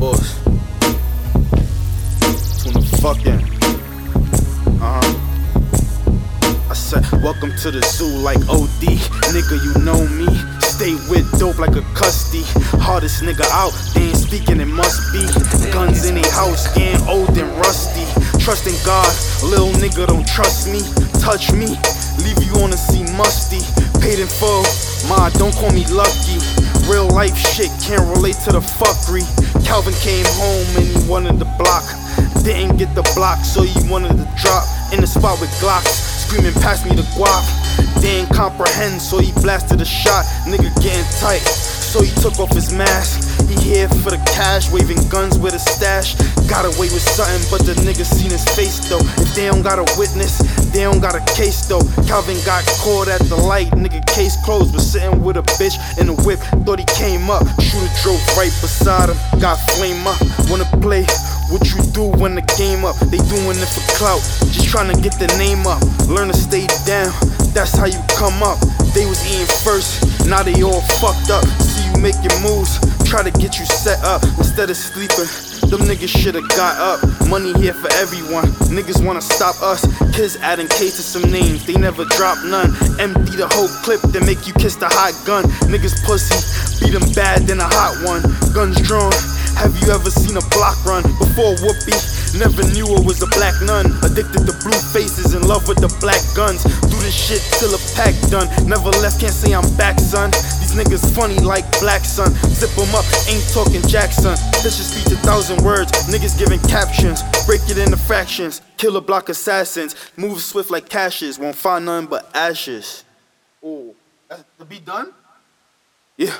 boss. The. Uh huh. I said, Welcome to the zoo like OD. Nigga, you know me. Stay with dope like a custody. Hardest nigga out, they ain't speaking, it must be. Guns in their house, getting old and rusty. Trust in God, little nigga don't trust me. Touch me, leave you on the sea musty. Paid in full, ma, don't call me lucky. Life shit, can't relate to the fuckery. Calvin came home and he wanted the block. Didn't get the block, so he wanted to drop. In the spot with Glocks, screaming, pass me the guap. Didn't comprehend, so he blasted a shot. Nigga getting tight, so he took off his mask. He here for the cash, waving guns with a stash. Got away with something, but the nigga seen his face though. If they don't got a witness, they don't got a case though. Calvin got caught at the light, nigga case closed. Was sitting with a bitch in the whip, thought he came up. Shooter drove right beside him, got flame up. Wanna play? What you do when the game up? They doing it for clout, just trying to get the name up. Learn to stay down, that's how you come up. They was eating first, now they all fucked up. See you making moves, try to get you set up instead of sleeping. Them niggas shoulda got up. Money here for everyone. Niggas wanna stop us. Kids adding K to some names, they never drop none. Empty the whole clip, then make you kiss the hot gun. Niggas pussy, beat them bad then a hot one. Guns drawn. Have you ever seen a block run? Before Whoopi, never knew it was a black nun. Addicted to blue faces, in love with the black guns. Do this shit till a pack done. Never left, can't say I'm back, son. These niggas funny like black sun. Zip 'em up, ain't talking Jackson. This just speech a thousand words. Niggas giving captions. Break it into fractions. Killer block assassins. Move swift like cashes. Won't find none but ashes. Oh, that's the beat done? Yeah.